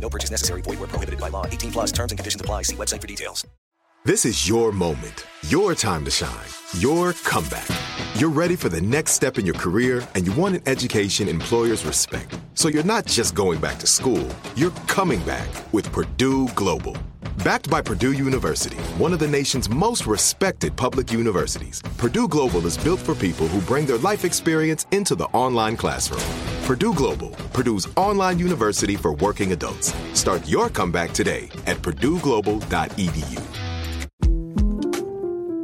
No purchase necessary. Void where prohibited by law. 18 plus terms and conditions apply. See website for details. This is your moment, your time to shine, your comeback. You're ready for the next step in your career and you want an education employers respect. So you're not just going back to school, you're coming back with Purdue Global. Backed by Purdue University, one of the nation's most respected public universities, Purdue Global is built for people who bring their life experience into the online classroom. Purdue Global, Purdue's online university for working adults. Start your comeback today at purdueglobal.edu.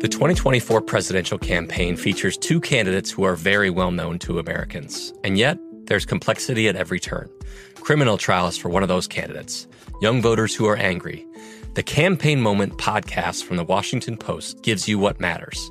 The 2024 presidential campaign features two candidates who are very well known to Americans. And yet, there's complexity at every turn. Criminal trials for one of those candidates, young voters who are angry. The Campaign Moment podcast from the Washington Post gives you what matters.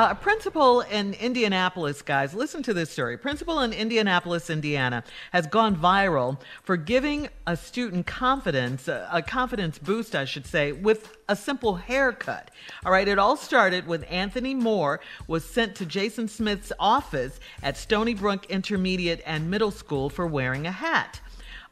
Uh, a principal in Indianapolis, guys, listen to this story. Principal in Indianapolis, Indiana, has gone viral for giving a student confidence, uh, a confidence boost, I should say, with a simple haircut. All right, it all started when Anthony Moore was sent to Jason Smith's office at Stonybrook Intermediate and Middle School for wearing a hat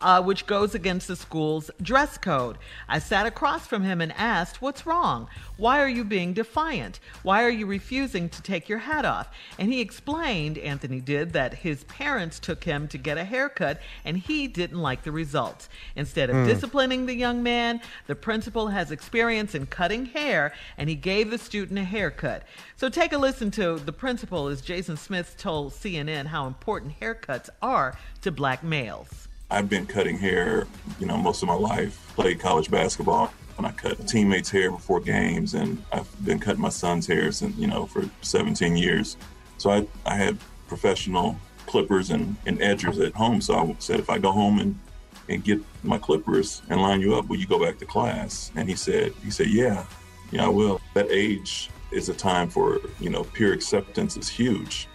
uh, which goes against the school's dress code. I sat across from him and asked, What's wrong? Why are you being defiant? Why are you refusing to take your hat off? And he explained, Anthony did, that his parents took him to get a haircut and he didn't like the results. Instead of Mm. disciplining the young man, the principal has experience in cutting hair and he gave the student a haircut. So take a listen to the principal as Jason Smith told CNN how important haircuts are to black males. I've been cutting hair, you know, most of my life. Played college basketball, and I cut teammates' hair before games, and I've been cutting my son's hair since, you know, for 17 years. So I, I had professional clippers and, and edgers at home. So I said, if I go home and, and get my clippers and line you up, will you go back to class? And he said, he said, yeah, yeah, I will. That age is a time for, you know, peer acceptance is huge,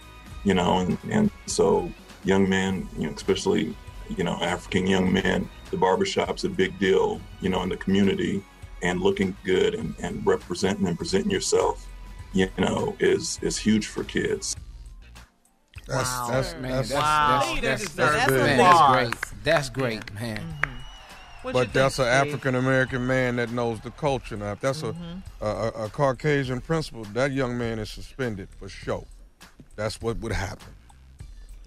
you know, and, and so young men, you know, especially you know, African young men, the barbershop's a big deal, you know, in the community and looking good and, and representing and presenting yourself, you know, is is huge for kids. That's Wow. that's Man, that's wow. that's, Leaders that's, deserve that's, some big. applause. That's great, man. Mm-hmm. What you But that's an African American man that knows the culture. Now, if that's a, mm-hmm. a, a a Caucasian principal, that young man is suspended for sure. That's what would happen.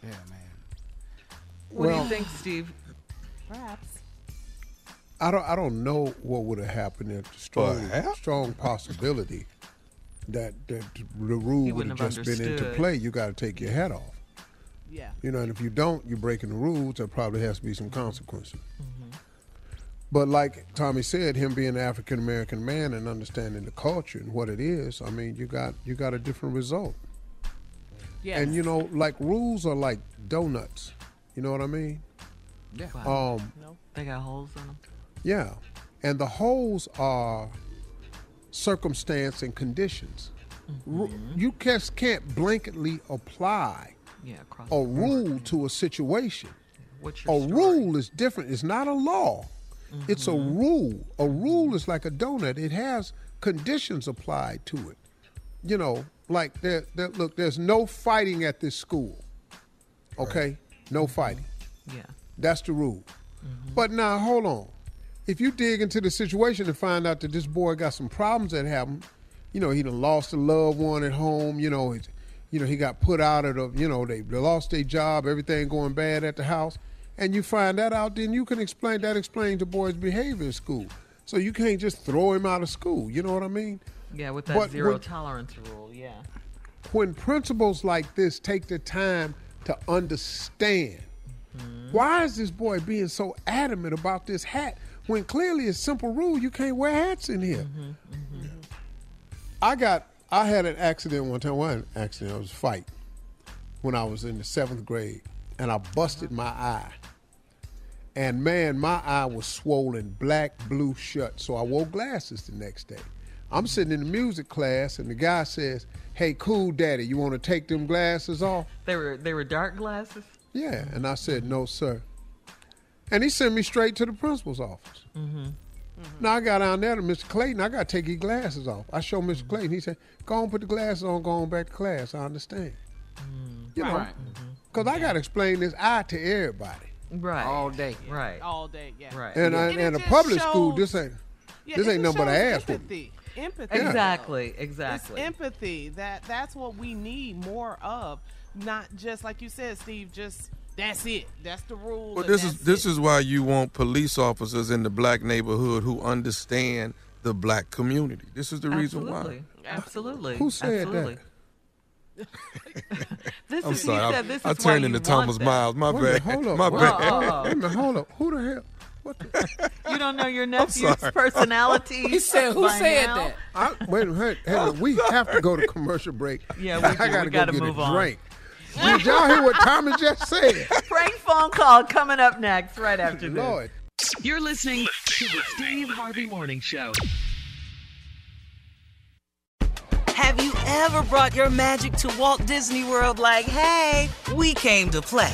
Yeah, man. What Well- do you think, Steve? Perhaps. I don't I don't know what would have happened if the strong Perhaps. strong possibility that that the rule would have just have been into play. You got to take your hat off. Yeah. You know, and if you don't, you're breaking the rules. There probably has to be some consequences. Mm-hmm. But like Tommy said, him being an African American man and understanding the culture and what it is, I mean, you got you got a different result. Yes. And you know, like rules are like donuts. You know what I mean? Yeah. Um, no, they got holes in them. yeah. And the holes are circumstance and conditions. Mm-hmm. You just can't blanketly apply yeah, a rule to a situation. What's a story? rule is different. It's not a law. Mm-hmm. It's a rule. A rule is like a donut. It has conditions applied to it. You know, like there, there look, there's no fighting at this school. Okay? Right. No mm-hmm. fighting. Yeah. That's the rule. Mm-hmm. But now hold on. If you dig into the situation and find out that this boy got some problems that happened, you know, he done lost a loved one at home, you know, you know, he got put out of the, you know, they, they lost their job, everything going bad at the house, and you find that out, then you can explain that explains the boy's behavior in school. So you can't just throw him out of school. You know what I mean? Yeah, with that but zero when, tolerance rule. Yeah. When principals like this take the time to understand, mm-hmm. why is this boy being so adamant about this hat when clearly it's simple rule you can't wear hats in here? Mm-hmm. Mm-hmm. I got I had an accident one time. One accident, it was a fight when I was in the seventh grade, and I busted my eye. And man, my eye was swollen, black, blue, shut. So I wore glasses the next day. I'm sitting in the music class, and the guy says, "Hey, cool, daddy, you want to take them glasses off?" They were they were dark glasses. Yeah, and I said, "No, sir." And he sent me straight to the principal's office. Mm-hmm. Mm-hmm. Now I got down there to Mr. Clayton. I got to take his glasses off. I show mister mm-hmm. Clayton. He said, "Go on, put the glasses on. Go on back to class." I understand. Mm-hmm. You know, because I got to explain this eye to everybody. Right. All day. Right. All day. Yeah. Right. And yeah. I, and, and a public shows, school, this ain't yeah, this ain't nothing but an ass empathy. Empathy. Exactly. Exactly. It's empathy. That that's what we need more of. Not just like you said, Steve. Just that's it. That's the rule. Well, this is this it. is why you want police officers in the black neighborhood who understand the black community. This is the Absolutely. reason why. Absolutely. Who said Absolutely. that? this I'm is, sorry. I, this I, is turned into Thomas Miles. My bad. Hold up. My Wait, bad. Wait a minute. Hold up. Who the hell? What the? You don't know your nephew's personality. He said, "Who said now? that?" I, wait a minute. Hey, hey, we have to go to commercial break. Yeah, we do. I gotta we go gotta get move a on. drink. Did y'all hear what Tommy just said? Prank phone call coming up next, right after this. Lord. You're listening to the Steve Harvey Morning Show. Have you ever brought your magic to Walt Disney World like, hey, we came to play?